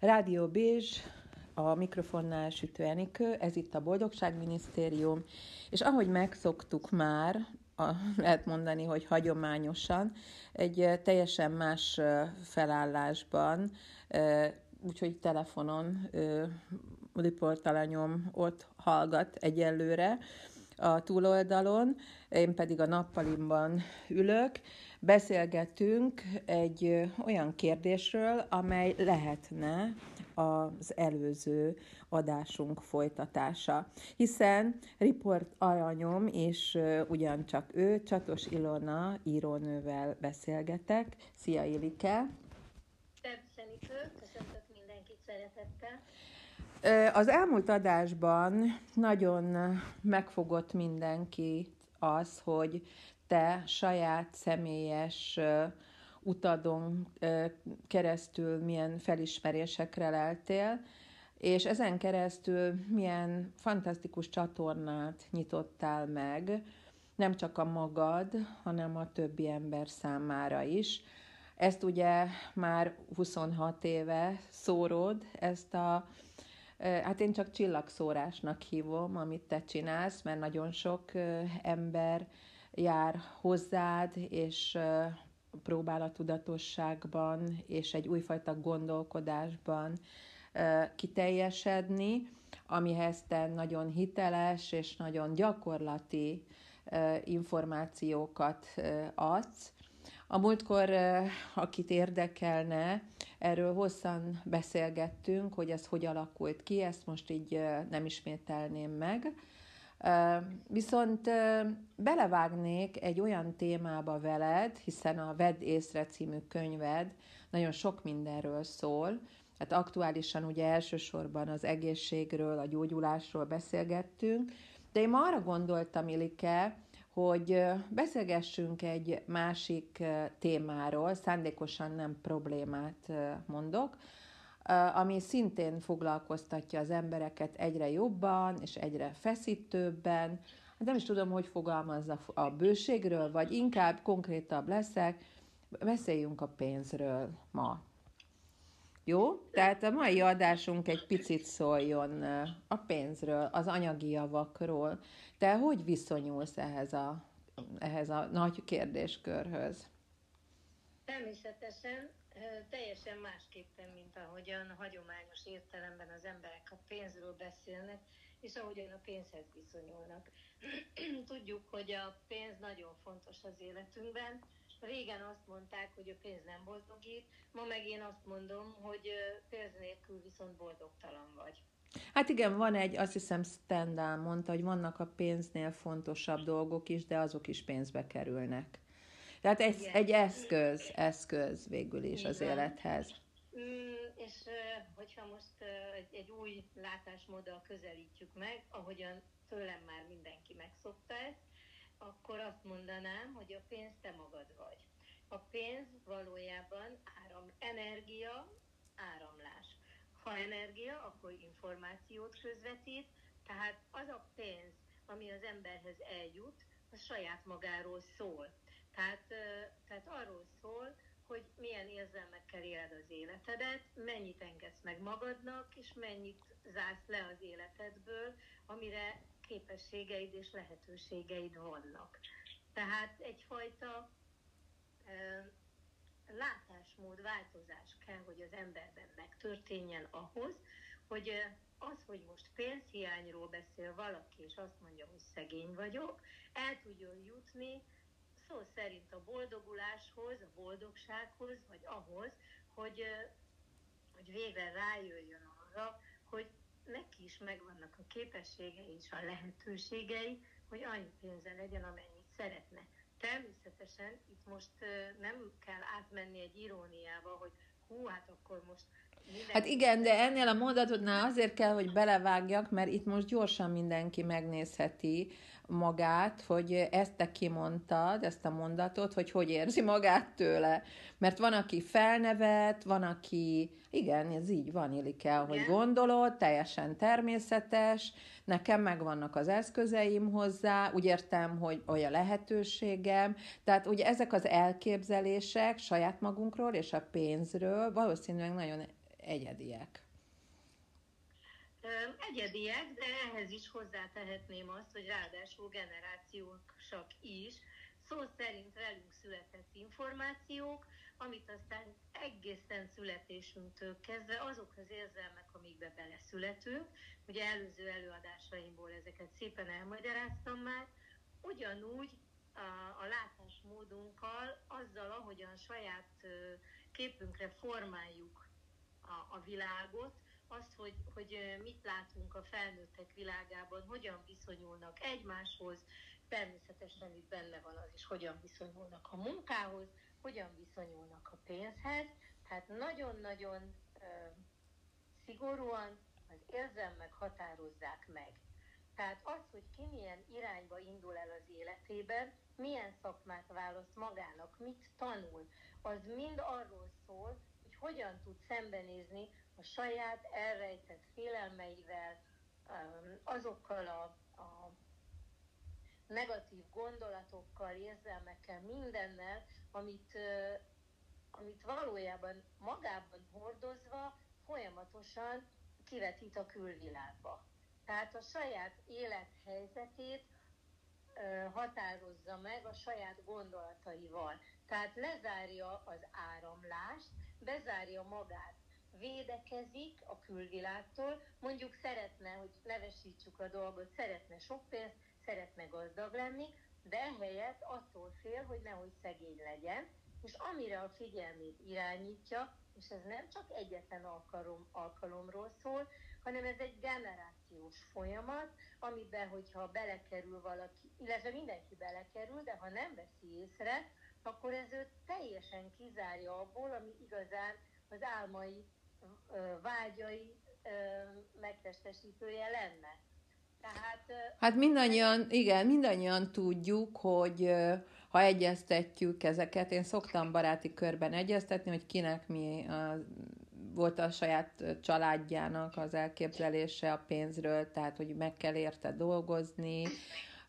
Rádió Bézs, a mikrofonnál Sütő Enikő, ez itt a Boldogságminisztérium, és ahogy megszoktuk már, a, lehet mondani, hogy hagyományosan, egy teljesen más felállásban, úgyhogy telefonon riportalanyom ott hallgat egyelőre, a túloldalon, én pedig a nappalimban ülök. Beszélgetünk egy olyan kérdésről, amely lehetne az előző adásunk folytatása. Hiszen riport aranyom, és ugyancsak ő, Csatos Ilona írónővel beszélgetek. Szia Ilike! Köszöntök mindenkit szeretettel! Az elmúlt adásban nagyon megfogott mindenki az, hogy te saját személyes utadon keresztül milyen felismerésekre leltél, és ezen keresztül milyen fantasztikus csatornát nyitottál meg, nem csak a magad, hanem a többi ember számára is. Ezt ugye már 26 éve szórod, ezt a Hát én csak csillagszórásnak hívom, amit te csinálsz, mert nagyon sok ember jár hozzád, és próbál a tudatosságban és egy újfajta gondolkodásban kiteljesedni, amihez te nagyon hiteles és nagyon gyakorlati információkat adsz. A múltkor, akit érdekelne, erről hosszan beszélgettünk, hogy ez hogy alakult ki, ezt most így nem ismételném meg. Viszont belevágnék egy olyan témába veled, hiszen a Vedd észre című könyved nagyon sok mindenről szól, Hát aktuálisan ugye elsősorban az egészségről, a gyógyulásról beszélgettünk, de én ma arra gondoltam, Ilike, hogy beszélgessünk egy másik témáról, szándékosan nem problémát mondok, ami szintén foglalkoztatja az embereket egyre jobban és egyre feszítőbben. Hát nem is tudom, hogy fogalmazza a bőségről, vagy inkább konkrétabb leszek. Beszéljünk a pénzről ma. Jó? Tehát a mai adásunk egy picit szóljon a pénzről, az anyagi javakról. Te hogy viszonyulsz ehhez a, ehhez a nagy kérdéskörhöz? Természetesen teljesen másképpen, mint ahogyan hagyományos értelemben az emberek a pénzről beszélnek, és ahogyan a pénzhez viszonyulnak. Tudjuk, hogy a pénz nagyon fontos az életünkben, Régen azt mondták, hogy a pénz nem boldogít, ma meg én azt mondom, hogy pénz nélkül viszont boldogtalan vagy. Hát igen, van egy, azt hiszem Stendhal mondta, hogy vannak a pénznél fontosabb dolgok is, de azok is pénzbe kerülnek. Tehát egy, egy eszköz, eszköz végül is igen. az élethez. Mm, és hogyha most egy, egy új látásmóddal közelítjük meg, ahogyan tőlem már mindenki megszokta ezt, akkor azt mondanám, hogy a pénz te magad vagy. A pénz valójában áram, energia, áramlás. Ha energia, akkor információt közvetít, tehát az a pénz, ami az emberhez eljut, az saját magáról szól. Tehát, tehát arról szól, hogy milyen érzelmekkel éled az életedet, mennyit engedsz meg magadnak, és mennyit zársz le az életedből, amire képességeid és lehetőségeid vannak. Tehát egyfajta látásmód változás kell, hogy az emberben megtörténjen ahhoz, hogy az, hogy most pénzhiányról beszél valaki, és azt mondja, hogy szegény vagyok, el tudjon jutni szó szerint a boldoguláshoz, a boldogsághoz, vagy ahhoz, hogy, hogy végre rájöjjön arra, hogy neki is megvannak a képességei és a lehetőségei, hogy annyi pénze legyen, amennyit szeretne. Természetesen itt most nem kell átmenni egy iróniába, hogy hú, hát akkor most. Hát igen, de ennél a mondatodnál azért kell, hogy belevágjak, mert itt most gyorsan mindenki megnézheti magát, hogy ezt te kimondtad, ezt a mondatot, hogy hogy érzi magát tőle. Mert van, aki felnevet, van, aki, igen, ez így van, Ilike, hogy gondolod, teljesen természetes, nekem megvannak az eszközeim hozzá, úgy értem, hogy olyan lehetőségem, tehát ugye ezek az elképzelések saját magunkról és a pénzről valószínűleg nagyon egyediek? Egyediek, de ehhez is hozzátehetném azt, hogy ráadásul generációsak is, szó szerint velünk született információk, amit aztán egészen születésünktől kezdve azok az érzelmek, amikbe beleszületünk, ugye előző előadásaimból ezeket szépen elmagyaráztam már, ugyanúgy a, a látásmódunkkal, azzal, ahogyan saját képünkre formáljuk a, a világot, azt, hogy, hogy mit látunk a felnőttek világában, hogyan viszonyulnak egymáshoz, természetesen itt benne van az is, hogyan viszonyulnak a munkához, hogyan viszonyulnak a pénzhez, tehát nagyon-nagyon szigorúan az érzelmek határozzák meg. Tehát az, hogy ki milyen irányba indul el az életében, milyen szakmát választ magának, mit tanul, az mind arról szól, hogyan tud szembenézni a saját elrejtett félelmeivel, azokkal a, a negatív gondolatokkal, érzelmekkel, mindennel, amit, amit valójában magában hordozva folyamatosan kivetít a külvilágba. Tehát a saját élethelyzetét határozza meg a saját gondolataival. Tehát lezárja az áramlást, bezárja magát, védekezik a külvilágtól, mondjuk szeretne, hogy nevesítsük a dolgot, szeretne sok pénzt, szeretne gazdag lenni, de ehelyett attól fél, hogy nehogy szegény legyen, és amire a figyelmét irányítja, és ez nem csak egyetlen alkalom, alkalomról szól, hanem ez egy generációs folyamat, amiben, hogyha belekerül valaki, illetve mindenki belekerül, de ha nem veszi észre, akkor ez őt teljesen kizárja abból, ami igazán az álmai, vágyai megtestesítője lenne. Tehát, hát mindannyian, igen, mindannyian tudjuk, hogy ha egyeztetjük ezeket, én szoktam baráti körben egyeztetni, hogy kinek mi a, volt a saját családjának az elképzelése a pénzről, tehát hogy meg kell érte dolgozni,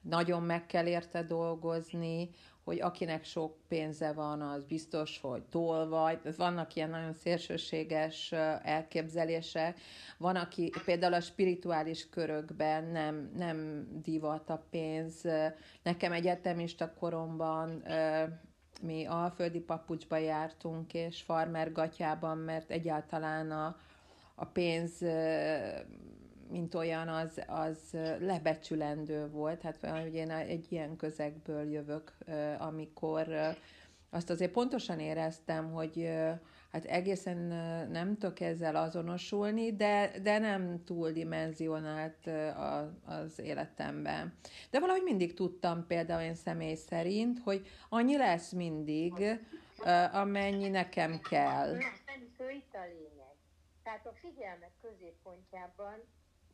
nagyon meg kell érte dolgozni, hogy akinek sok pénze van, az biztos, hogy tolvaj. Vannak ilyen nagyon szélsőséges elképzelések. Van, aki például a spirituális körökben nem, nem divat a pénz. Nekem egyetemista koromban mi alföldi papucsba jártunk, és farmergatyában, mert egyáltalán a, a pénz mint olyan, az, az lebecsülendő volt. Hát hogy én egy ilyen közegből jövök, amikor azt azért pontosan éreztem, hogy hát egészen nem tudok ezzel azonosulni, de, de nem túl dimenzionált az életemben. De valahogy mindig tudtam például én személy szerint, hogy annyi lesz mindig, amennyi nekem kell. Nem, itt a lényeg. Tehát a figyelmek középpontjában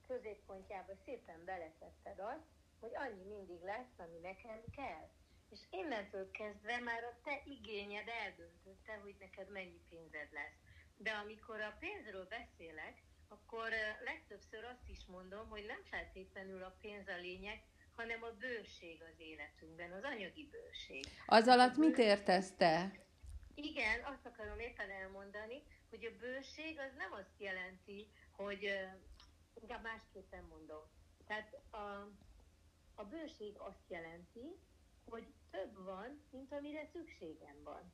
középpontjába szépen beletetted azt, hogy annyi mindig lesz, ami nekem kell. És innentől kezdve már a te igényed eldöntötte, hogy neked mennyi pénzed lesz. De amikor a pénzről beszélek, akkor legtöbbször azt is mondom, hogy nem feltétlenül a pénz a lényeg, hanem a bőség az életünkben, az anyagi bőség. Az alatt mit értesz te? Igen, azt akarom éppen elmondani, hogy a bőség az nem azt jelenti, hogy inkább másképpen mondom. Tehát a, a bőség azt jelenti, hogy több van, mint amire szükségem van.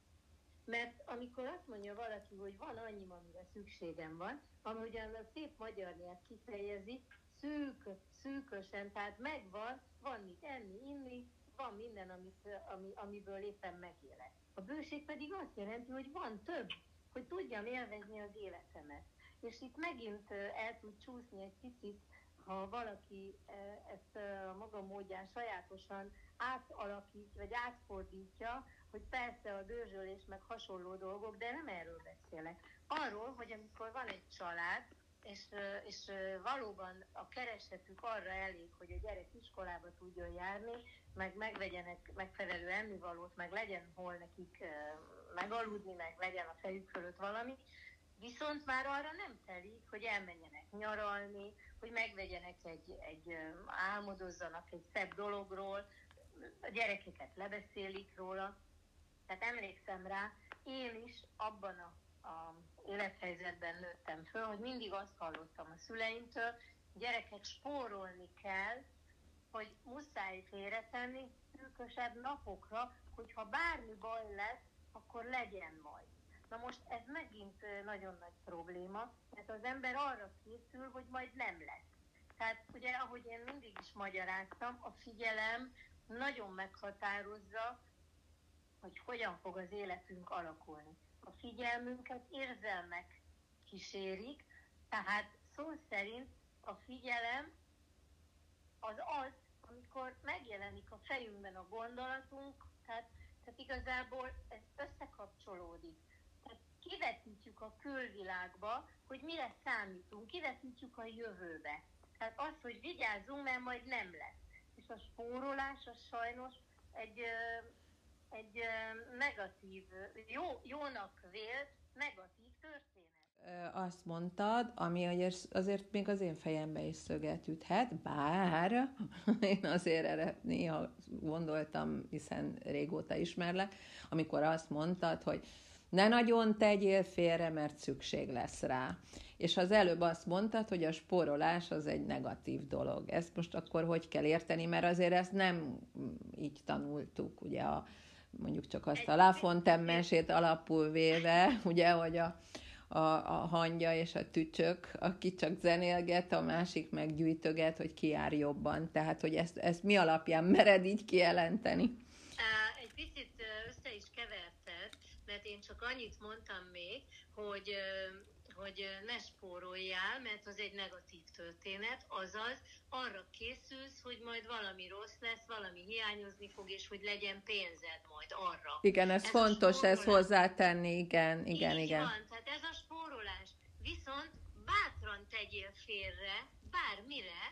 Mert amikor azt mondja valaki, hogy van annyi, amire szükségem van, ahogyan a szép magyar nyelv kifejezi, szűk, szűkösen, tehát megvan, van mit enni, inni, van minden, amit, ami, amiből éppen megélek. A bőség pedig azt jelenti, hogy van több, hogy tudjam élvezni az életemet. És itt megint el tud csúszni egy picit, ha valaki ezt a maga módján sajátosan átalakít, vagy átfordítja, hogy persze a dőzsölés meg hasonló dolgok, de nem erről beszélek. Arról, hogy amikor van egy család, és, és valóban a keresetük arra elég, hogy a gyerek iskolába tudjon járni, meg megvegyenek megfelelő ennivalót, meg legyen hol nekik megaludni, meg legyen a fejük fölött valami, Viszont már arra nem telik, hogy elmenjenek nyaralni, hogy megvegyenek egy, egy álmodozzanak egy szebb dologról, a gyerekeket lebeszélik róla. Tehát emlékszem rá, én is abban a a élethelyzetben nőttem föl, hogy mindig azt hallottam a szüleimtől, gyereket spórolni kell, hogy muszáj félretenni szűkösebb napokra, hogyha bármi baj lesz, akkor legyen majd. Na most ez megint nagyon nagy probléma, mert az ember arra készül, hogy majd nem lesz. Tehát ugye, ahogy én mindig is magyaráztam, a figyelem nagyon meghatározza, hogy hogyan fog az életünk alakulni. A figyelmünket érzelmek kísérik, tehát szó szerint a figyelem az az, amikor megjelenik a fejünkben a gondolatunk, tehát, tehát igazából ez összekapcsolódik. Kivetítjük a külvilágba, hogy mire számítunk, kivetítjük a jövőbe. Tehát az, hogy vigyázzunk, mert majd nem lesz. És a spórolás az sajnos egy, egy negatív, jó, jónak vélt negatív történet. Azt mondtad, ami azért még az én fejembe is szöget üthet, bár én azért erre néha gondoltam, hiszen régóta ismerlek, amikor azt mondtad, hogy ne nagyon tegyél félre, mert szükség lesz rá. És az előbb azt mondtad, hogy a spórolás az egy negatív dolog. Ezt most akkor hogy kell érteni, mert azért ezt nem így tanultuk, ugye a, mondjuk csak azt a Lafontaine mesét alapul véve, ugye, hogy a, a, a hangya és a tücsök, aki csak zenélget, a másik meg gyűjtöget, hogy ki jár jobban. Tehát, hogy ezt, ezt mi alapján mered így kijelenteni? Egy picit mert én csak annyit mondtam még, hogy hogy ne spóroljál, mert az egy negatív történet, azaz arra készülsz, hogy majd valami rossz lesz, valami hiányozni fog, és hogy legyen pénzed majd arra. Igen, ez, ez fontos, ez hozzátenni, igen, igen, Így igen. Van, tehát ez a spórolás. Viszont bátran tegyél félre bármire,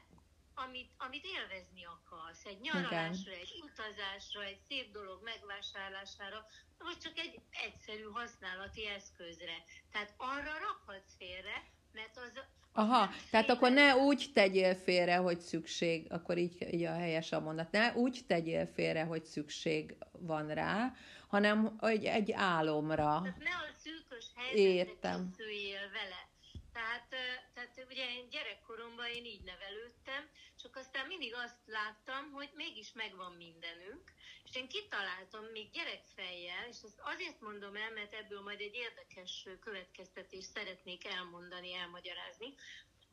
amit, amit élvezni akarsz. Egy nyaralásra, Igen. egy utazásra, egy szép dolog megvásárlására, vagy csak egy egyszerű használati eszközre. Tehát arra rakhatsz félre, mert az Aha, tehát akkor ne úgy tegyél félre, hogy szükség, akkor így, így a helyes a mondat, ne úgy tegyél félre, hogy szükség van rá, hanem egy, egy álomra. Tehát ne a szűkös helyzetre készüljél vele. Tehát, tehát ugye én gyerekkoromban én így nevelődtem, csak aztán mindig azt láttam, hogy mégis megvan mindenünk, és én kitaláltam még gyerekfejjel, és ezt azért mondom el, mert ebből majd egy érdekes következtetést szeretnék elmondani, elmagyarázni,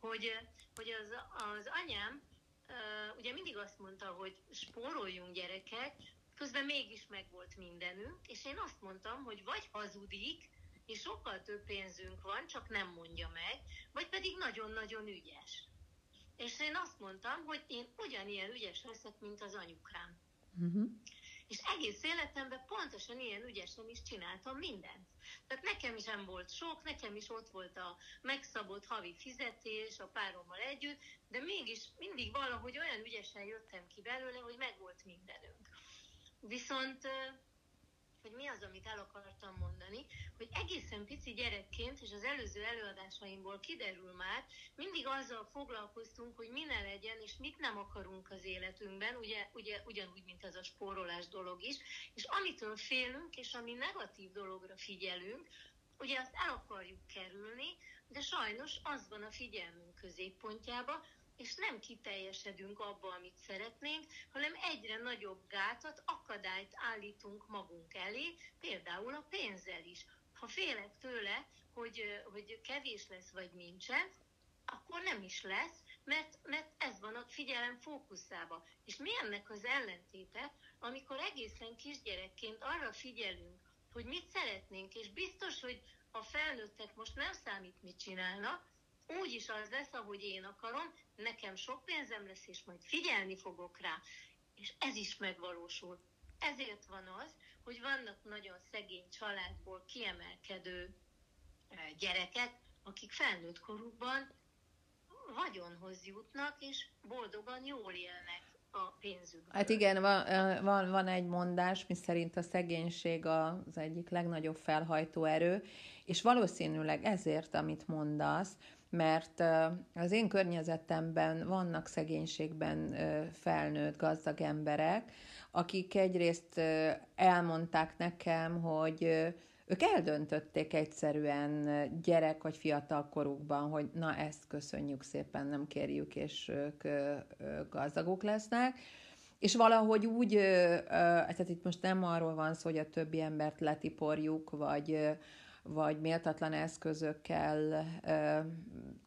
hogy, hogy az, az anyám ugye mindig azt mondta, hogy spóroljunk gyerekek, közben mégis megvolt mindenünk, és én azt mondtam, hogy vagy hazudik, és sokkal több pénzünk van, csak nem mondja meg, vagy pedig nagyon-nagyon ügyes. És én azt mondtam, hogy én ugyanilyen ügyes leszek, mint az anyukám. Uh-huh. És egész életemben pontosan ilyen ügyesen is csináltam mindent. Tehát nekem sem volt sok, nekem is ott volt a megszabott havi fizetés a párommal együtt, de mégis mindig valahogy olyan ügyesen jöttem ki belőle, hogy megvolt mindenünk. Viszont hogy mi az, amit el akartam mondani, hogy egészen pici gyerekként, és az előző előadásaimból kiderül már, mindig azzal foglalkoztunk, hogy mi ne legyen, és mit nem akarunk az életünkben, ugye, ugye ugyanúgy, mint ez a spórolás dolog is, és amitől félünk, és ami negatív dologra figyelünk, ugye azt el akarjuk kerülni, de sajnos az van a figyelmünk középpontjába, és nem kiteljesedünk abba, amit szeretnénk, hanem egyre nagyobb gátat, akadályt állítunk magunk elé, például a pénzzel is. Ha félek tőle, hogy, hogy kevés lesz vagy nincsen, akkor nem is lesz, mert, mert ez van a figyelem fókuszába. És mi ennek az ellentéte, amikor egészen kisgyerekként arra figyelünk, hogy mit szeretnénk, és biztos, hogy a felnőttek most nem számít, mit csinálnak, úgy is az lesz, ahogy én akarom, nekem sok pénzem lesz, és majd figyelni fogok rá. És ez is megvalósul. Ezért van az, hogy vannak nagyon szegény családból kiemelkedő eh, gyerekek, akik felnőtt korukban vagyonhoz jutnak, és boldogan jól élnek a pénzükből. Hát igen, van, eh, van, van egy mondás, mi szerint a szegénység az egyik legnagyobb felhajtó erő, és valószínűleg ezért, amit mondasz, mert az én környezetemben vannak szegénységben felnőtt gazdag emberek, akik egyrészt elmondták nekem, hogy ők eldöntötték egyszerűen gyerek vagy fiatal korukban, hogy na ezt köszönjük szépen, nem kérjük, és ők gazdagok lesznek. És valahogy úgy, tehát itt most nem arról van szó, hogy a többi embert letiporjuk, vagy, vagy méltatlan eszközökkel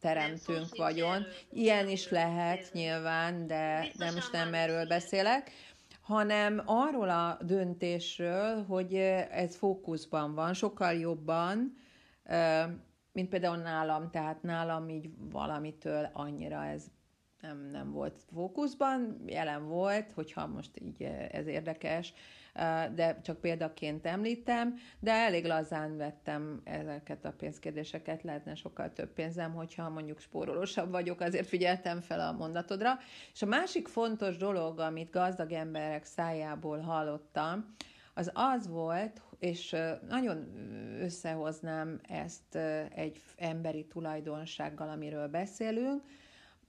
teremtünk vagyon. Ilyen is lehet nyilván, de, de most nem erről beszélek hanem arról a döntésről, hogy ez fókuszban van, sokkal jobban, mint például nálam, tehát nálam így valamitől annyira ez nem, nem volt fókuszban, jelen volt, hogyha most így ez érdekes, de csak példaként említem, de elég lazán vettem ezeket a pénzkérdéseket, lehetne sokkal több pénzem, hogyha mondjuk spórolósabb vagyok, azért figyeltem fel a mondatodra. És a másik fontos dolog, amit gazdag emberek szájából hallottam, az az volt, és nagyon összehoznám ezt egy emberi tulajdonsággal, amiről beszélünk,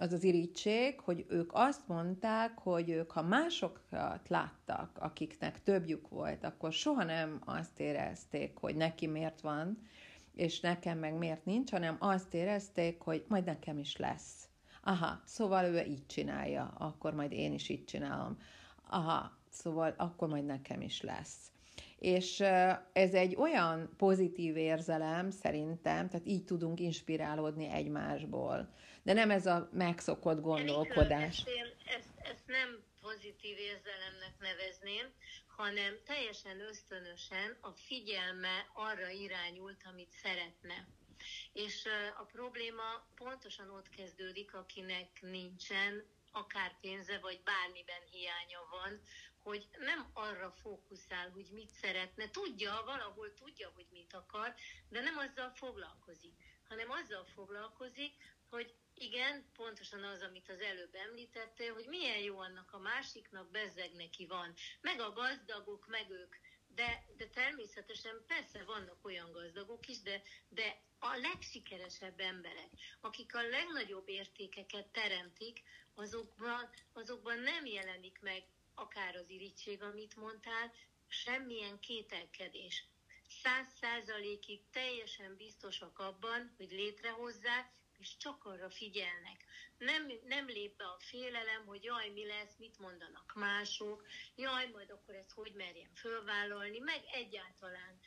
az az irítség, hogy ők azt mondták, hogy ők, ha másokat láttak, akiknek többjük volt, akkor soha nem azt érezték, hogy neki miért van, és nekem meg miért nincs, hanem azt érezték, hogy majd nekem is lesz. Aha, szóval ő így csinálja, akkor majd én is így csinálom. Aha, szóval akkor majd nekem is lesz. És ez egy olyan pozitív érzelem szerintem, tehát így tudunk inspirálódni egymásból. De nem ez a megszokott gondolkodás. Én ezt, ezt nem pozitív érzelemnek nevezném, hanem teljesen ösztönösen a figyelme arra irányult, amit szeretne. És a probléma pontosan ott kezdődik, akinek nincsen akár pénze, vagy bármiben hiánya van, hogy nem arra fókuszál, hogy mit szeretne, tudja, valahol tudja, hogy mit akar, de nem azzal foglalkozik, hanem azzal foglalkozik, hogy igen, pontosan az, amit az előbb említettél, hogy milyen jó annak a másiknak, bezzeg neki van. Meg a gazdagok, meg ők. De, de természetesen persze vannak olyan gazdagok is, de, de a legsikeresebb emberek, akik a legnagyobb értékeket teremtik, azokban, azokban nem jelenik meg akár az irítség, amit mondtál, semmilyen kételkedés. Száz százalékig teljesen biztosak abban, hogy létrehozzák, és csak arra figyelnek. Nem, nem lép be a félelem, hogy jaj, mi lesz, mit mondanak mások, jaj, majd akkor ezt hogy merjem fölvállalni, meg egyáltalán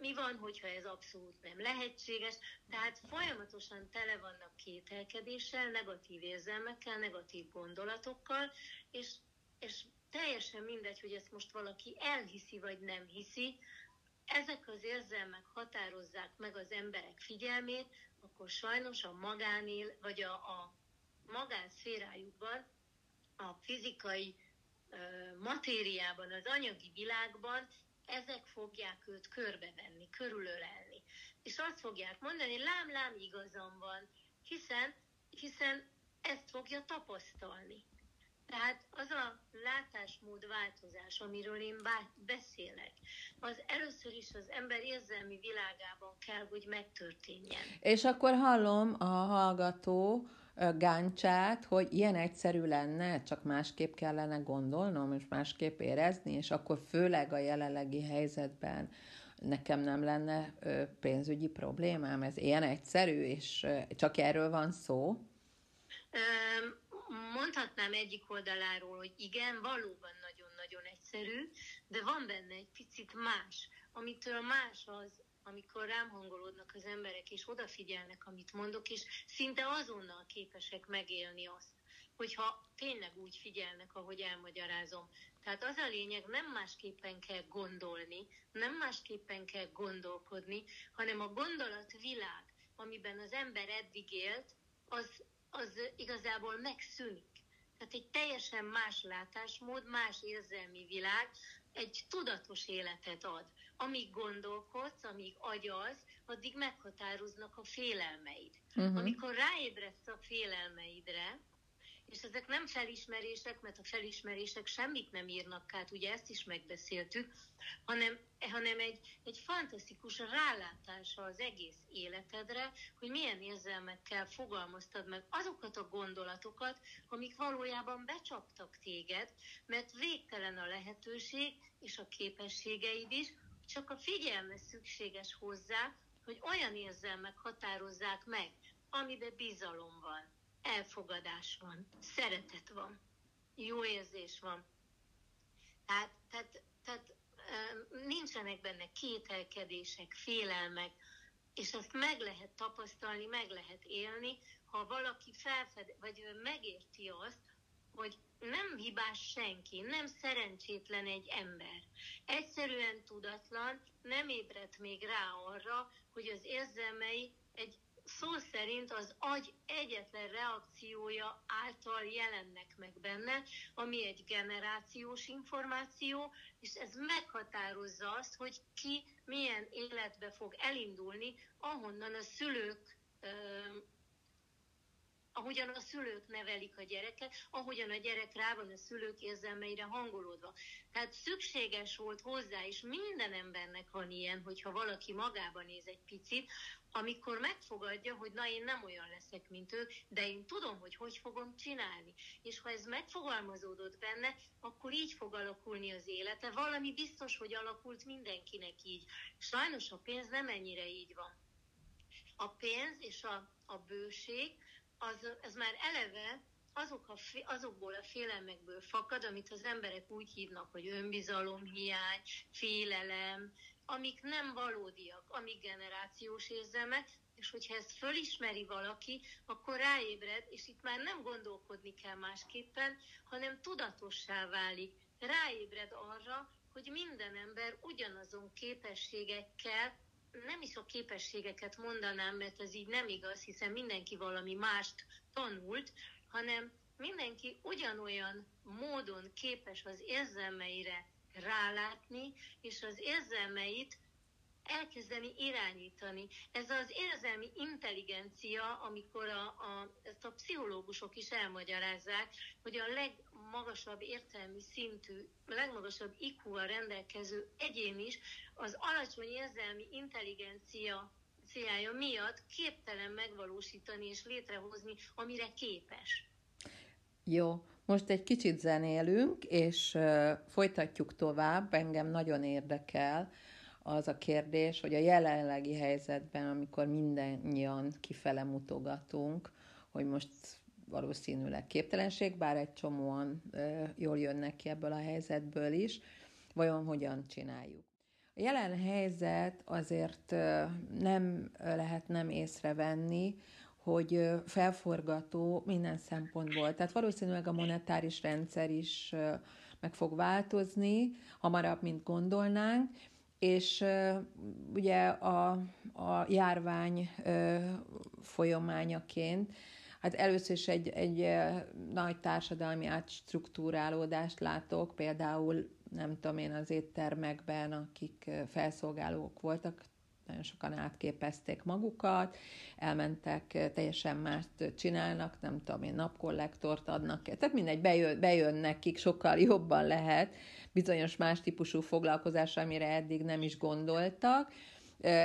mi van, hogyha ez abszolút nem lehetséges. Tehát folyamatosan tele vannak kételkedéssel, negatív érzelmekkel, negatív gondolatokkal, és, és teljesen mindegy, hogy ezt most valaki elhiszi vagy nem hiszi, ezek az érzelmek határozzák meg az emberek figyelmét, akkor sajnos a magánél, vagy a, a magánszférájukban, a fizikai ö, matériában, az anyagi világban ezek fogják őt körbevenni, körülölelni. És azt fogják mondani, lám, lám, igazam van, hiszen, hiszen ezt fogja tapasztalni. Tehát az a látásmód változás, amiről én beszélek, az először is az ember érzelmi világában kell, hogy megtörténjen. És akkor hallom a hallgató gáncsát, hogy ilyen egyszerű lenne, csak másképp kellene gondolnom, és másképp érezni, és akkor főleg a jelenlegi helyzetben nekem nem lenne pénzügyi problémám, ez ilyen egyszerű, és csak erről van szó? Mondhatnám egyik oldaláról, hogy igen, valóban nagyon-nagyon egyszerű, de van benne egy picit más, amitől más az, amikor rám hangolódnak az emberek, és odafigyelnek, amit mondok, és szinte azonnal képesek megélni azt, hogyha tényleg úgy figyelnek, ahogy elmagyarázom. Tehát az a lényeg, nem másképpen kell gondolni, nem másképpen kell gondolkodni, hanem a gondolatvilág, amiben az ember eddig élt, az az igazából megszűnik. Tehát egy teljesen más látásmód, más érzelmi világ, egy tudatos életet ad. Amíg gondolkodsz, amíg agyalsz, addig meghatároznak a félelmeid. Uh-huh. Amikor ráébredsz a félelmeidre, és ezek nem felismerések, mert a felismerések semmit nem írnak át, ugye ezt is megbeszéltük, hanem, hanem egy, egy fantasztikus rálátása az egész életedre, hogy milyen érzelmekkel fogalmaztad meg azokat a gondolatokat, amik valójában becsaptak téged, mert végtelen a lehetőség és a képességeid is, csak a figyelme szükséges hozzá, hogy olyan érzelmek határozzák meg, amiben bizalom van, elfogadás van, szeretet van, jó érzés van. Tehát, tehát, tehát nincsenek benne kételkedések, félelmek, és ezt meg lehet tapasztalni, meg lehet élni, ha valaki felfed, vagy megérti azt, hogy nem hibás senki, nem szerencsétlen egy ember. Egyszerűen tudatlan, nem ébredt még rá arra, hogy az érzelmei egy szó szerint az agy egyetlen reakciója által jelennek meg benne, ami egy generációs információ, és ez meghatározza azt, hogy ki milyen életbe fog elindulni, ahonnan a szülők ahogyan a szülők nevelik a gyereket, ahogyan a gyerek rá van a szülők érzelmeire hangolódva. Tehát szükséges volt hozzá, és minden embernek van ilyen, hogyha valaki magába néz egy picit, amikor megfogadja, hogy na én nem olyan leszek, mint ő, de én tudom, hogy hogy fogom csinálni. És ha ez megfogalmazódott benne, akkor így fog alakulni az élete. Valami biztos, hogy alakult mindenkinek így. Sajnos a pénz nem ennyire így van. A pénz és a, a bőség, az, ez már eleve azok a, azokból a félelmekből fakad, amit az emberek úgy hívnak, hogy önbizalomhiány, félelem, amik nem valódiak, amik generációs érzelmek, és hogyha ezt fölismeri valaki, akkor ráébred, és itt már nem gondolkodni kell másképpen, hanem tudatossá válik. Ráébred arra, hogy minden ember ugyanazon képességekkel, nem is a képességeket mondanám, mert ez így nem igaz, hiszen mindenki valami mást tanult, hanem mindenki ugyanolyan módon képes az érzelmeire rálátni, és az érzelmeit elkezdeni irányítani. Ez az érzelmi intelligencia, amikor a, a, ezt a pszichológusok is elmagyarázzák, hogy a legmagasabb értelmi szintű, legmagasabb IQ-val rendelkező egyén is az alacsony érzelmi intelligencia célja miatt képtelen megvalósítani és létrehozni, amire képes. Jó, most egy kicsit zenélünk, és folytatjuk tovább. Engem nagyon érdekel az a kérdés, hogy a jelenlegi helyzetben, amikor mindannyian kifele mutogatunk, hogy most valószínűleg képtelenség, bár egy csomóan jól jönnek ki ebből a helyzetből is, vajon hogyan csináljuk. A jelen helyzet azért nem lehet nem észrevenni, hogy felforgató minden szempontból. Tehát valószínűleg a monetáris rendszer is meg fog változni, hamarabb, mint gondolnánk, és ugye a, a járvány folyamányaként Hát először is egy, egy nagy társadalmi átstruktúrálódást látok, például nem tudom én az éttermekben, akik felszolgálók voltak, nagyon sokan átképezték magukat, elmentek, teljesen mást csinálnak, nem tudom én, napkollektort adnak, tehát mindegy, bejön, bejön nekik, sokkal jobban lehet bizonyos más típusú foglalkozásra, amire eddig nem is gondoltak,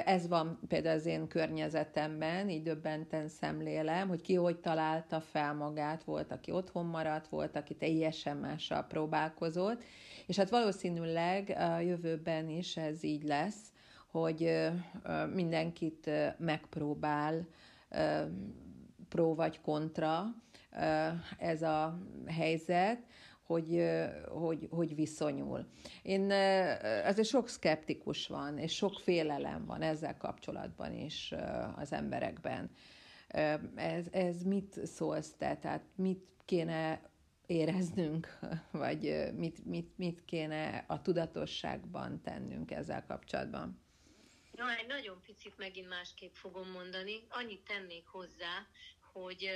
ez van például az én környezetemben, így döbbenten szemlélem, hogy ki hogy találta fel magát, volt, aki otthon maradt, volt, aki teljesen mással próbálkozott, és hát valószínűleg a jövőben is ez így lesz, hogy mindenkit megpróbál pró vagy kontra ez a helyzet, hogy, hogy, hogy viszonyul. Én azért sok szkeptikus van, és sok félelem van ezzel kapcsolatban is az emberekben. Ez, ez mit szólsz te? Tehát mit kéne éreznünk, vagy mit, mit, mit kéne a tudatosságban tennünk ezzel kapcsolatban? Na, egy nagyon picit megint másképp fogom mondani. Annyit tennék hozzá, hogy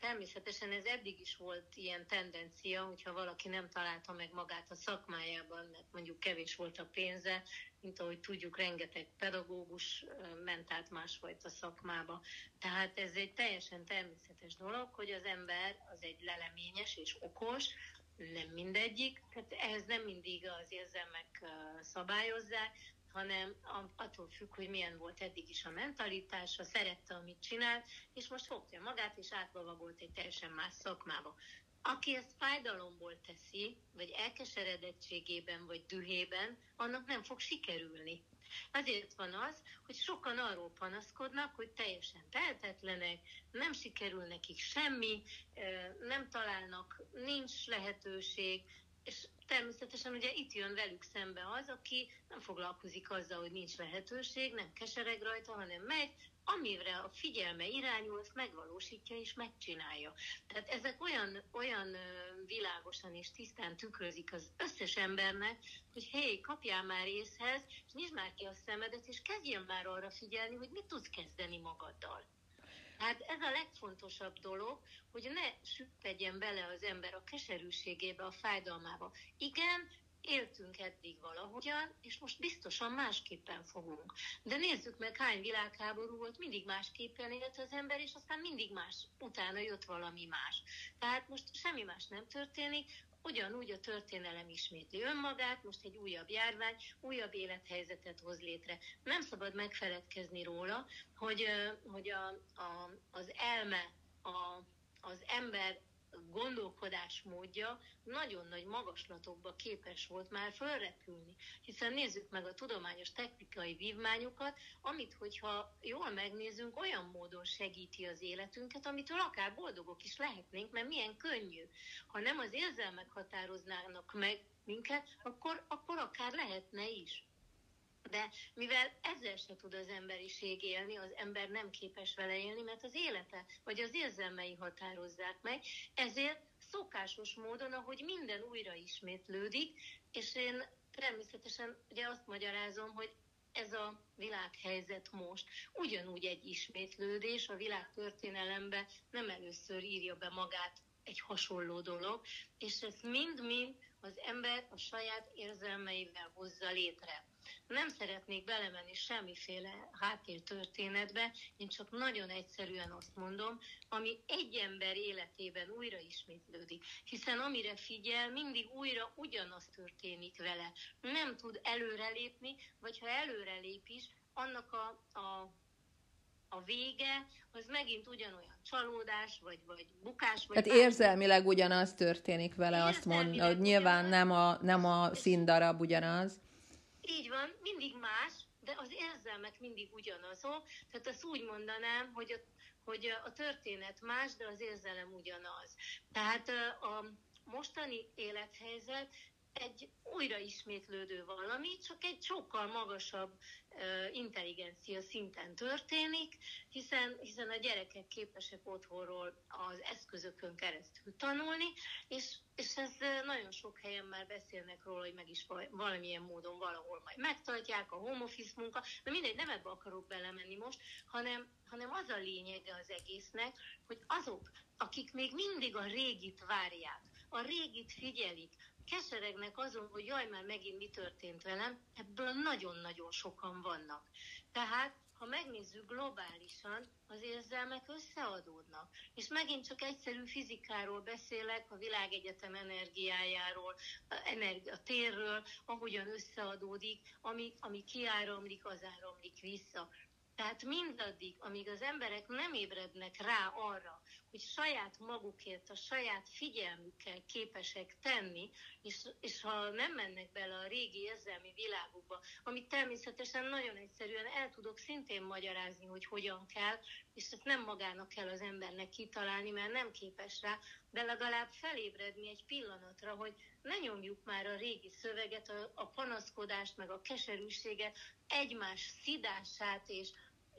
természetesen ez eddig is volt ilyen tendencia, hogyha valaki nem találta meg magát a szakmájában, mert mondjuk kevés volt a pénze, mint ahogy tudjuk, rengeteg pedagógus ment át másfajta szakmába. Tehát ez egy teljesen természetes dolog, hogy az ember az egy leleményes és okos, nem mindegyik, tehát ehhez nem mindig az érzelmek szabályozzák, hanem attól függ, hogy milyen volt eddig is a mentalitása, szerette, amit csinált, és most fogja magát, és átlovagolt egy teljesen más szakmába. aki ezt fájdalomból teszi, vagy elkeseredettségében, vagy dühében, annak nem fog sikerülni. Azért van az, hogy sokan arról panaszkodnak, hogy teljesen tehetetlenek, nem sikerül nekik semmi, nem találnak, nincs lehetőség, és természetesen ugye itt jön velük szembe az, aki nem foglalkozik azzal, hogy nincs lehetőség, nem kesereg rajta, hanem megy, amire a figyelme irányul, azt megvalósítja és megcsinálja. Tehát ezek olyan, olyan világosan és tisztán tükrözik az összes embernek, hogy hé, kapjál már észhez, és nyisd már ki a szemedet, és kezdjen már arra figyelni, hogy mit tudsz kezdeni magaddal. Hát ez a legfontosabb dolog, hogy ne süppedjen bele az ember a keserűségébe, a fájdalmába. Igen, éltünk eddig valahogyan, és most biztosan másképpen fogunk. De nézzük meg, hány világháború volt, mindig másképpen élt az ember, és aztán mindig más, utána jött valami más. Tehát most semmi más nem történik, ugyanúgy a történelem ismétli önmagát, most egy újabb járvány, újabb élethelyzetet hoz létre. Nem szabad megfeledkezni róla, hogy, hogy a, a, az elme, a, az ember gondolkodásmódja nagyon nagy magaslatokba képes volt már fölrepülni. Hiszen nézzük meg a tudományos technikai vívmányokat, amit, hogyha jól megnézünk, olyan módon segíti az életünket, amitől akár boldogok is lehetnénk, mert milyen könnyű. Ha nem az érzelmek határoznának meg minket, akkor, akkor akár lehetne is. De mivel ezzel se tud az emberiség élni, az ember nem képes vele élni, mert az élete vagy az érzelmei határozzák meg, ezért szokásos módon, ahogy minden újra ismétlődik, és én természetesen ugye azt magyarázom, hogy ez a világhelyzet most ugyanúgy egy ismétlődés, a világ történelembe nem először írja be magát egy hasonló dolog, és ezt mind-mind az ember a saját érzelmeivel hozza létre. Nem szeretnék belemenni semmiféle háttértörténetbe, én csak nagyon egyszerűen azt mondom, ami egy ember életében újra ismétlődik. Hiszen amire figyel, mindig újra ugyanaz történik vele. Nem tud előrelépni, vagy ha előrelép is, annak a, a a vége, az megint ugyanolyan csalódás, vagy, vagy bukás. Vagy Tehát érzelmileg ugyanaz történik vele, azt mondja, hogy nyilván nem a, nem a színdarab ugyanaz. Így van, mindig más, de az érzelmek mindig ugyanazok. Tehát azt úgy mondanám, hogy a, hogy a történet más, de az érzelem ugyanaz. Tehát a mostani élethelyzet egy újra ismétlődő valami, csak egy sokkal magasabb intelligencia szinten történik, hiszen, hiszen a gyerekek képesek otthonról az eszközökön keresztül tanulni, és, és ez nagyon sok helyen már beszélnek róla, hogy meg is valamilyen módon valahol majd megtartják a home office munka, de mindegy, nem ebbe akarok belemenni most, hanem, hanem az a lényege az egésznek, hogy azok, akik még mindig a régit várják, a régit figyelik, keseregnek azon, hogy jaj, már megint mi történt velem, ebből nagyon-nagyon sokan vannak. Tehát, ha megnézzük globálisan, az érzelmek összeadódnak. És megint csak egyszerű fizikáról beszélek, a világegyetem energiájáról, a térről, ahogyan összeadódik, ami, ami kiáramlik, az áramlik vissza. Tehát mindaddig, amíg az emberek nem ébrednek rá arra, hogy saját magukért, a saját figyelmükkel képesek tenni, és, és ha nem mennek bele a régi érzelmi világukba, amit természetesen nagyon egyszerűen el tudok szintén magyarázni, hogy hogyan kell, és ezt nem magának kell az embernek kitalálni, mert nem képes rá, de legalább felébredni egy pillanatra, hogy ne nyomjuk már a régi szöveget, a, a panaszkodást, meg a keserűséget, egymás szidását és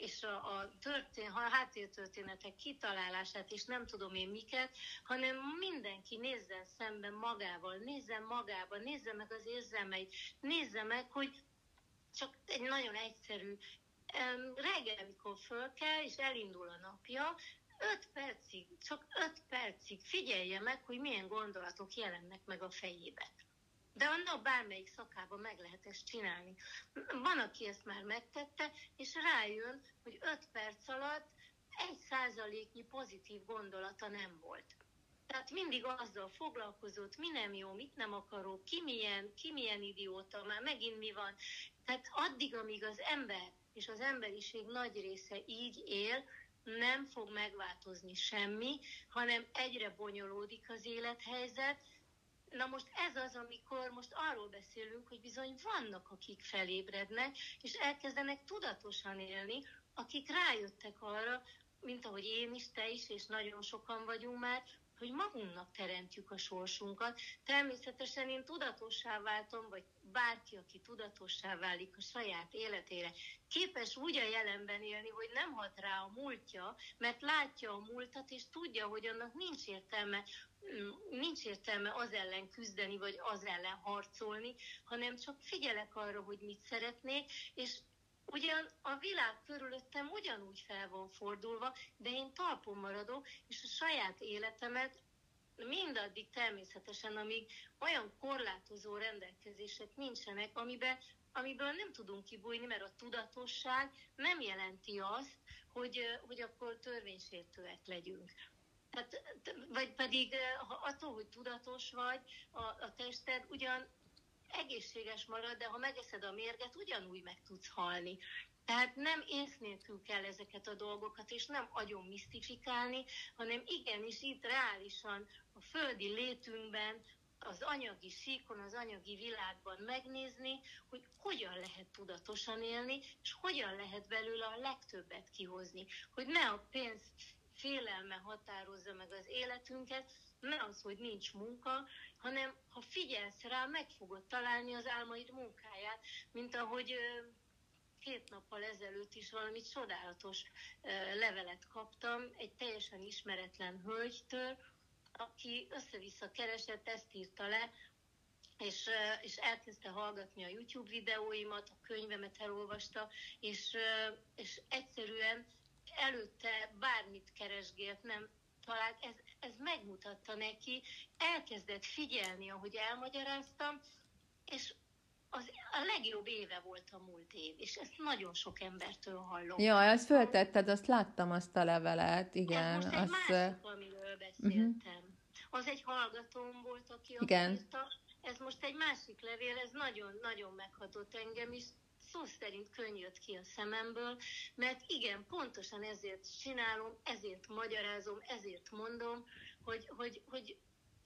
és a, a, történ, a háttértörténetek kitalálását, és nem tudom én miket, hanem mindenki nézzen szemben magával, nézzen magába, nézze meg az érzelmeit, nézze meg, hogy csak egy nagyon egyszerű, reggel, amikor föl kell, és elindul a napja, öt percig, csak öt percig figyelje meg, hogy milyen gondolatok jelennek meg a fejébe. De a nap bármelyik szakában meg lehet ezt csinálni. Van, aki ezt már megtette, és rájön, hogy 5 perc alatt egy százaléknyi pozitív gondolata nem volt. Tehát mindig azzal foglalkozott, mi nem jó, mit nem akarok, ki milyen, ki milyen idióta, már megint mi van. Tehát addig, amíg az ember és az emberiség nagy része így él, nem fog megváltozni semmi, hanem egyre bonyolódik az élethelyzet. Na most ez az, amikor most arról beszélünk, hogy bizony vannak, akik felébrednek, és elkezdenek tudatosan élni, akik rájöttek arra, mint ahogy én is, te is, és nagyon sokan vagyunk már, hogy magunknak teremtjük a sorsunkat. Természetesen én tudatossá váltam, vagy bárki, aki tudatossá válik a saját életére, képes úgy a jelenben élni, hogy nem hat rá a múltja, mert látja a múltat, és tudja, hogy annak nincs értelme, mm, nincs értelme az ellen küzdeni, vagy az ellen harcolni, hanem csak figyelek arra, hogy mit szeretnék, és Ugyan a világ körülöttem ugyanúgy fel van fordulva, de én talpon maradok, és a saját életemet mindaddig természetesen, amíg olyan korlátozó rendelkezések nincsenek, amiben, amiből nem tudunk kibújni, mert a tudatosság nem jelenti azt, hogy, hogy akkor törvénysértőek legyünk. Tehát, vagy pedig ha attól, hogy tudatos vagy, a, a tested ugyan egészséges marad, de ha megeszed a mérget, ugyanúgy meg tudsz halni. Tehát nem ész nélkül kell ezeket a dolgokat, és nem agyon misztifikálni, hanem igenis itt reálisan a földi létünkben, az anyagi síkon, az anyagi világban megnézni, hogy hogyan lehet tudatosan élni, és hogyan lehet belőle a legtöbbet kihozni. Hogy ne a pénz félelme határozza meg az életünket, ne az, hogy nincs munka, hanem ha figyelsz rá, meg fogod találni az álmaid munkáját, mint ahogy két nappal ezelőtt is valami csodálatos levelet kaptam egy teljesen ismeretlen hölgytől, aki össze-vissza keresett, ezt írta le, és, és elkezdte hallgatni a YouTube videóimat, a könyvemet elolvasta, és, és egyszerűen előtte bármit keresgélt, nem talált, ez, ez megmutatta neki, elkezdett figyelni, ahogy elmagyaráztam, és az a legjobb éve volt a múlt év, és ezt nagyon sok embertől hallom. Ja, ezt föltetted, azt láttam azt a levelet, igen. Ez most egy azt... másik, amiről beszéltem. Uh-huh. Az egy hallgatóm volt, aki igen. írta. Ez most egy másik levél, ez nagyon-nagyon meghatott engem is, szó szerint könny jött ki a szememből, mert igen, pontosan ezért csinálom, ezért magyarázom, ezért mondom, hogy, hogy, hogy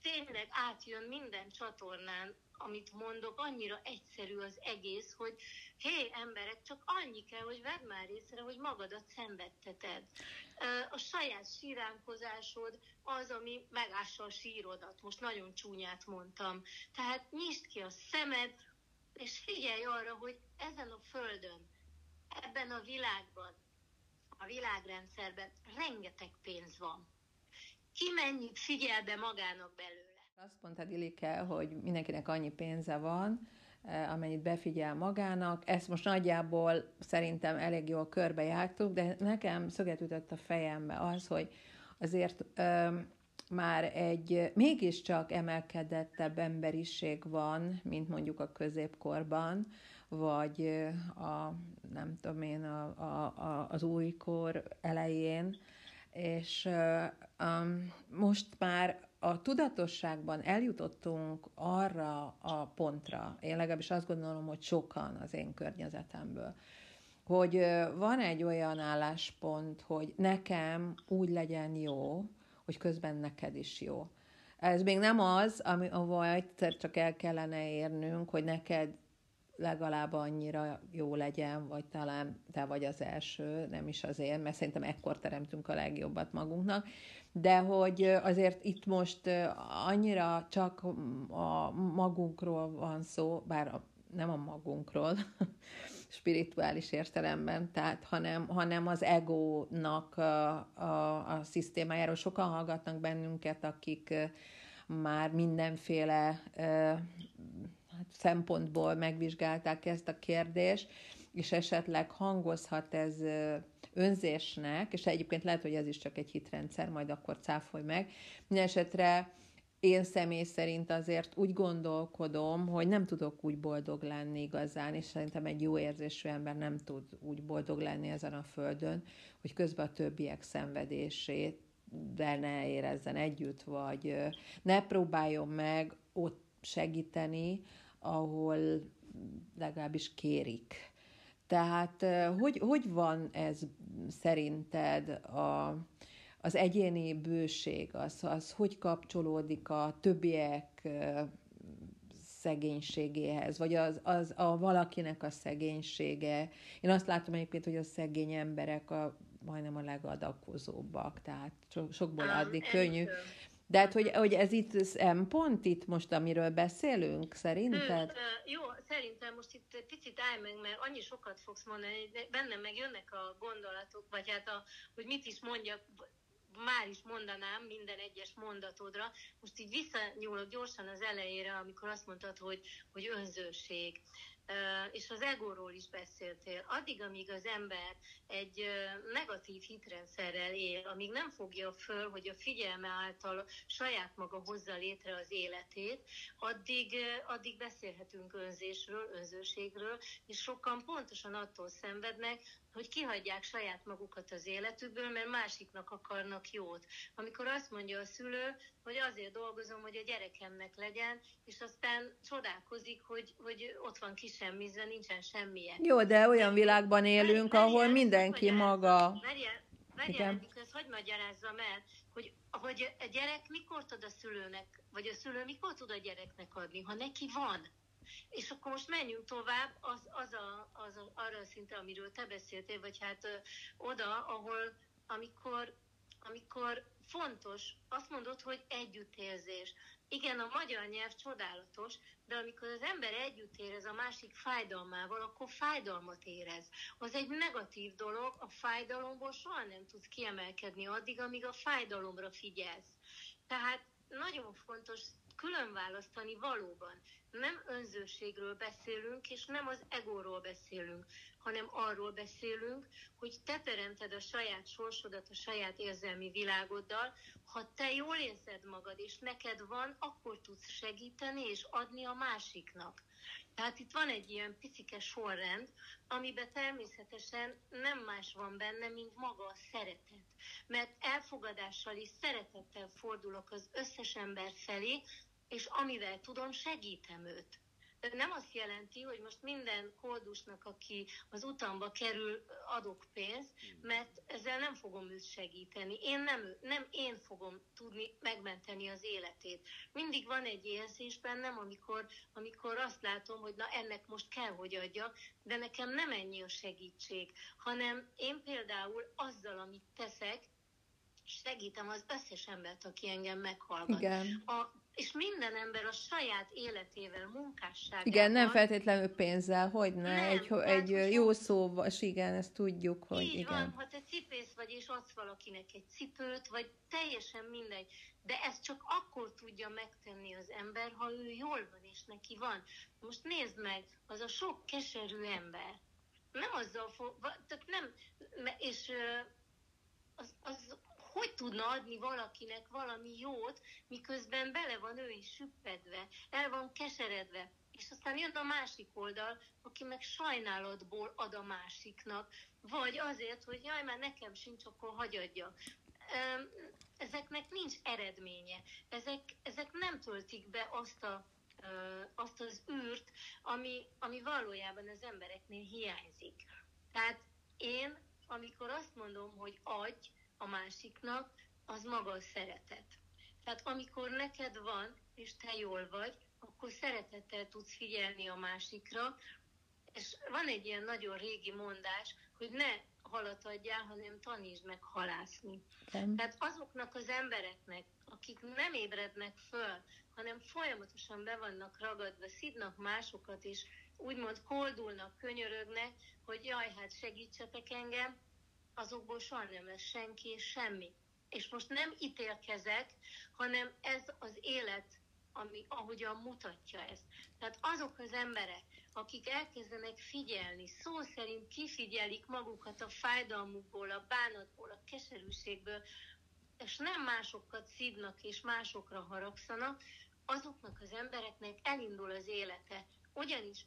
tényleg átjön minden csatornán, amit mondok, annyira egyszerű az egész, hogy hé, emberek, csak annyi kell, hogy vedd már észre, hogy magadat szenvedteted. A saját síránkozásod az, ami megássa a sírodat. Most nagyon csúnyát mondtam. Tehát nyisd ki a szemed, és figyelj arra, hogy ezen a földön, ebben a világban, a világrendszerben rengeteg pénz van. Ki mennyit figyel be magának belőle? Azt mondtad, Ilike, hogy mindenkinek annyi pénze van, eh, amennyit befigyel magának. Ezt most nagyjából szerintem elég jól körbejártuk, de nekem szöget ütött a fejembe az, hogy azért már egy mégiscsak emelkedettebb emberiség van, mint mondjuk a középkorban, vagy a, nem tudom én, a, a, a, az újkor elején, és um, most már a tudatosságban eljutottunk arra a pontra, én legalábbis azt gondolom, hogy sokan az én környezetemből, hogy van egy olyan álláspont, hogy nekem úgy legyen jó, hogy közben neked is jó. Ez még nem az, ami, ahol egyszer csak el kellene érnünk, hogy neked legalább annyira jó legyen, vagy talán te vagy az első, nem is azért, mert szerintem ekkor teremtünk a legjobbat magunknak, de hogy azért itt most annyira csak a magunkról van szó, bár nem a magunkról, spirituális értelemben, tehát hanem, hanem az egónak a, a, a szisztémájáról. Sokan hallgatnak bennünket, akik már mindenféle hát szempontból megvizsgálták ezt a kérdést, és esetleg hangozhat ez önzésnek, és egyébként lehet, hogy ez is csak egy hitrendszer, majd akkor cáfolj meg. Mindenesetre én személy szerint azért úgy gondolkodom, hogy nem tudok úgy boldog lenni igazán, és szerintem egy jó érzésű ember nem tud úgy boldog lenni ezen a földön, hogy közben a többiek szenvedését de ne érezzen együtt, vagy ne próbáljon meg ott segíteni, ahol legalábbis kérik. Tehát hogy, hogy van ez szerinted a, az egyéni bőség, az, az hogy kapcsolódik a többiek szegénységéhez, vagy az, az a valakinek a szegénysége. Én azt látom egyébként, hogy a szegény emberek a, majdnem a legadakozóbbak, tehát so, sokból addig um, könnyű. De hát, hogy, hogy ez itt szempont, itt most, amiről beszélünk, szerinted? Uh, jó, szerintem most itt picit állj meg, mert annyi sokat fogsz mondani, de bennem meg jönnek a gondolatok, vagy hát a, hogy mit is mondjak, már is mondanám minden egyes mondatodra. Most így visszanyúlok gyorsan az elejére, amikor azt mondtad, hogy, hogy önzőség és az egóról is beszéltél. Addig, amíg az ember egy negatív hitrendszerrel él, amíg nem fogja föl, hogy a figyelme által saját maga hozza létre az életét, addig, addig beszélhetünk önzésről, önzőségről, és sokan pontosan attól szenvednek, hogy kihagyják saját magukat az életükből, mert másiknak akarnak jót. Amikor azt mondja a szülő, hogy azért dolgozom, hogy a gyerekemnek legyen, és aztán csodálkozik, hogy, hogy ott van kisemmizve, nincsen semmilyen. Jó, de olyan világban élünk, Merjen, ahol mindenki maga... Merjen, Merjen, ezt hogy magyarázzam el, hogy, hogy a gyerek mikor tud a szülőnek, vagy a szülő mikor tud a gyereknek adni, ha neki van. És akkor most menjünk tovább az, az, a, az a, arra a szinte, amiről te beszéltél, vagy hát ö, oda, ahol amikor, amikor fontos, azt mondod, hogy együttérzés. Igen, a magyar nyelv csodálatos, de amikor az ember együtt érez a másik fájdalmával, akkor fájdalmat érez. Az egy negatív dolog, a fájdalomból soha nem tudsz kiemelkedni addig, amíg a fájdalomra figyelsz. Tehát nagyon fontos külön választani valóban. Nem önzőségről beszélünk, és nem az egóról beszélünk, hanem arról beszélünk, hogy te teremted a saját sorsodat a saját érzelmi világoddal. Ha te jól érzed magad, és neked van, akkor tudsz segíteni és adni a másiknak. Tehát itt van egy ilyen picike sorrend, amiben természetesen nem más van benne, mint maga a szeretet. Mert elfogadással és szeretettel fordulok az összes ember felé, és amivel tudom, segítem őt. Nem azt jelenti, hogy most minden koldusnak, aki az utamba kerül, adok pénzt, mert ezzel nem fogom őt segíteni. Én nem, nem én fogom tudni megmenteni az életét. Mindig van egy érzés bennem, amikor, amikor azt látom, hogy na ennek most kell, hogy adja, de nekem nem ennyi a segítség, hanem én például azzal, amit teszek, segítem az összes embert, aki engem meghallgat. Igen. A és minden ember a saját életével, munkásságával... Igen, nem feltétlenül pénzzel, hogy ne, nem, egy, egy jó szó, és igen, ezt tudjuk, hogy így igen. van, ha te cipész vagy, és adsz valakinek egy cipőt, vagy teljesen mindegy, de ezt csak akkor tudja megtenni az ember, ha ő jól van, és neki van. Most nézd meg, az a sok keserű ember, nem azzal fog, tehát nem, és az, az hogy tudna adni valakinek valami jót, miközben bele van ő is süppedve, el van keseredve. És aztán jön a másik oldal, aki meg sajnálatból ad a másiknak, vagy azért, hogy jaj, már nekem sincs, akkor hagyadja. Ezeknek nincs eredménye. Ezek, ezek nem töltik be azt a azt az űrt, ami, ami valójában az embereknél hiányzik. Tehát én, amikor azt mondom, hogy adj, a másiknak, az maga a szeretet. Tehát amikor neked van, és te jól vagy, akkor szeretettel tudsz figyelni a másikra, és van egy ilyen nagyon régi mondás, hogy ne halat adjál, hanem tanítsd meg halászni. Nem. Tehát azoknak az embereknek, akik nem ébrednek föl, hanem folyamatosan be vannak ragadva, szidnak másokat, és úgymond koldulnak, könyörögnek, hogy jaj, hát segítsetek engem, azokból soha nem lesz senki és semmi. És most nem ítélkezek, hanem ez az élet, ami ahogyan mutatja ezt. Tehát azok az emberek, akik elkezdenek figyelni, szó szerint kifigyelik magukat a fájdalmukból, a bánatból, a keserűségből, és nem másokat szidnak és másokra haragszanak, azoknak az embereknek elindul az élete. Ugyanis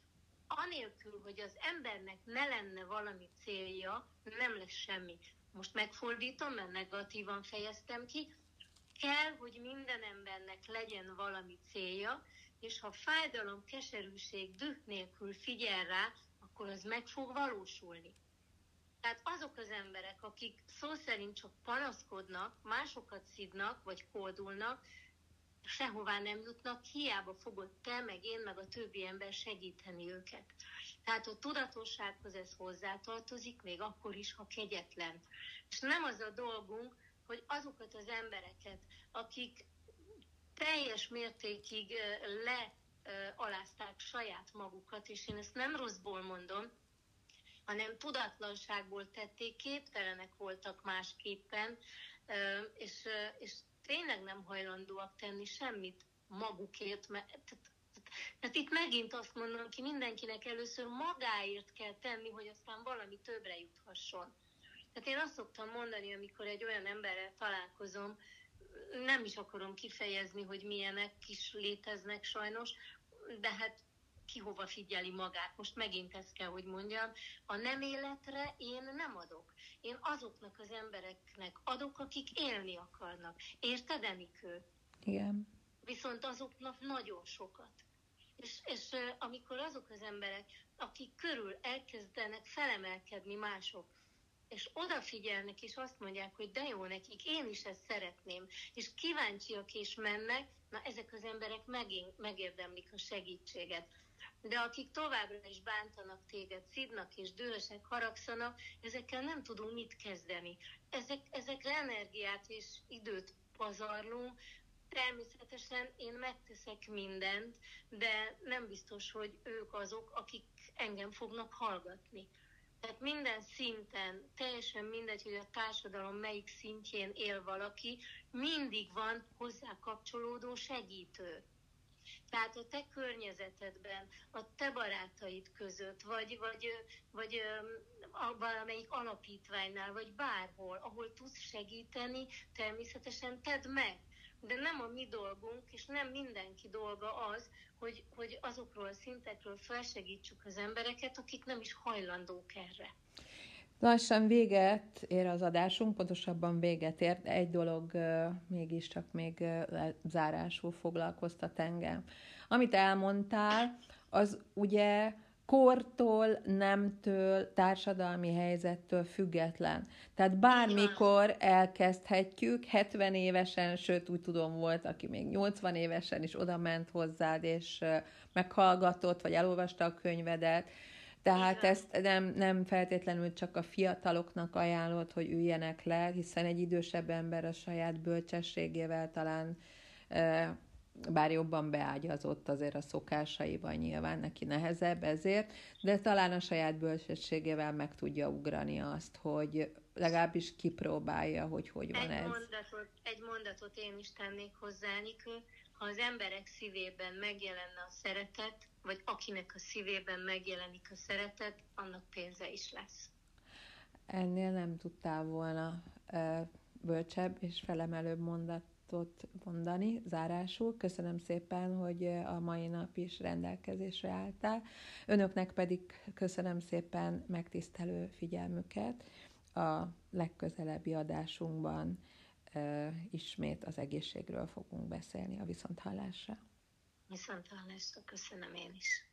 anélkül, hogy az embernek ne lenne valami célja, nem lesz semmi. Most megfordítom, mert negatívan fejeztem ki. Kell, hogy minden embernek legyen valami célja, és ha fájdalom, keserűség, düh nélkül figyel rá, akkor az meg fog valósulni. Tehát azok az emberek, akik szó szerint csak panaszkodnak, másokat szidnak, vagy kódulnak, sehová nem jutnak, hiába fogod te, meg én, meg a többi ember segíteni őket. Tehát a tudatossághoz ez hozzátartozik, még akkor is, ha kegyetlen. És nem az a dolgunk, hogy azokat az embereket, akik teljes mértékig lealázták saját magukat, és én ezt nem rosszból mondom, hanem tudatlanságból tették, képtelenek voltak másképpen, és, és tényleg nem hajlandóak tenni semmit magukért, mert tehát, itt megint azt mondom ki, mindenkinek először magáért kell tenni, hogy aztán valami többre juthasson. Tehát én azt szoktam mondani, amikor egy olyan emberrel találkozom, nem is akarom kifejezni, hogy milyenek is léteznek sajnos, de hát ki hova figyeli magát. Most megint ezt kell, hogy mondjam, a nem életre én nem adok. Én azoknak az embereknek adok, akik élni akarnak. Érted, Enikő? Igen. Viszont azoknak nagyon sokat. És, és amikor azok az emberek, akik körül elkezdenek felemelkedni mások, és odafigyelnek, és azt mondják, hogy de jó nekik, én is ezt szeretném, és kíváncsiak és mennek, na ezek az emberek megint megérdemlik a segítséget de akik továbbra is bántanak téged, szidnak és dühösek, haragszanak, ezekkel nem tudunk mit kezdeni. Ezek, ezekre energiát és időt pazarlunk, Természetesen én megteszek mindent, de nem biztos, hogy ők azok, akik engem fognak hallgatni. Tehát minden szinten, teljesen mindegy, hogy a társadalom melyik szintjén él valaki, mindig van hozzá kapcsolódó segítő. Tehát a te környezetedben, a te barátaid között, vagy, vagy, vagy a valamelyik alapítványnál, vagy bárhol, ahol tudsz segíteni, természetesen tedd meg. De nem a mi dolgunk, és nem mindenki dolga az, hogy, hogy azokról a szintekről felsegítsük az embereket, akik nem is hajlandók erre. Lassan véget ér az adásunk, pontosabban véget ért. Egy dolog mégiscsak még zárásul foglalkoztat engem. Amit elmondtál, az ugye kortól, nemtől, társadalmi helyzettől független. Tehát bármikor elkezdhetjük, 70 évesen, sőt úgy tudom volt, aki még 80 évesen is oda ment hozzád, és meghallgatott, vagy elolvasta a könyvedet, tehát Igen. ezt nem, nem feltétlenül csak a fiataloknak ajánlott, hogy üljenek le, hiszen egy idősebb ember a saját bölcsességével talán bár jobban beágyazott azért a szokásaiban nyilván, neki nehezebb ezért, de talán a saját bölcsességével meg tudja ugrani azt, hogy legalábbis kipróbálja, hogy hogy van egy ez. Mondatot, egy mondatot én is tennék hozzá, Nikő. Ha az emberek szívében megjelenne a szeretet, vagy akinek a szívében megjelenik a szeretet, annak pénze is lesz. Ennél nem tudtál volna bölcsebb és felemelőbb mondatot mondani zárásul. Köszönöm szépen, hogy a mai nap is rendelkezésre álltál. Önöknek pedig köszönöm szépen megtisztelő figyelmüket. A legközelebbi adásunkban ismét az egészségről fogunk beszélni a viszonthallásra. Viszonthallásra köszönöm én is.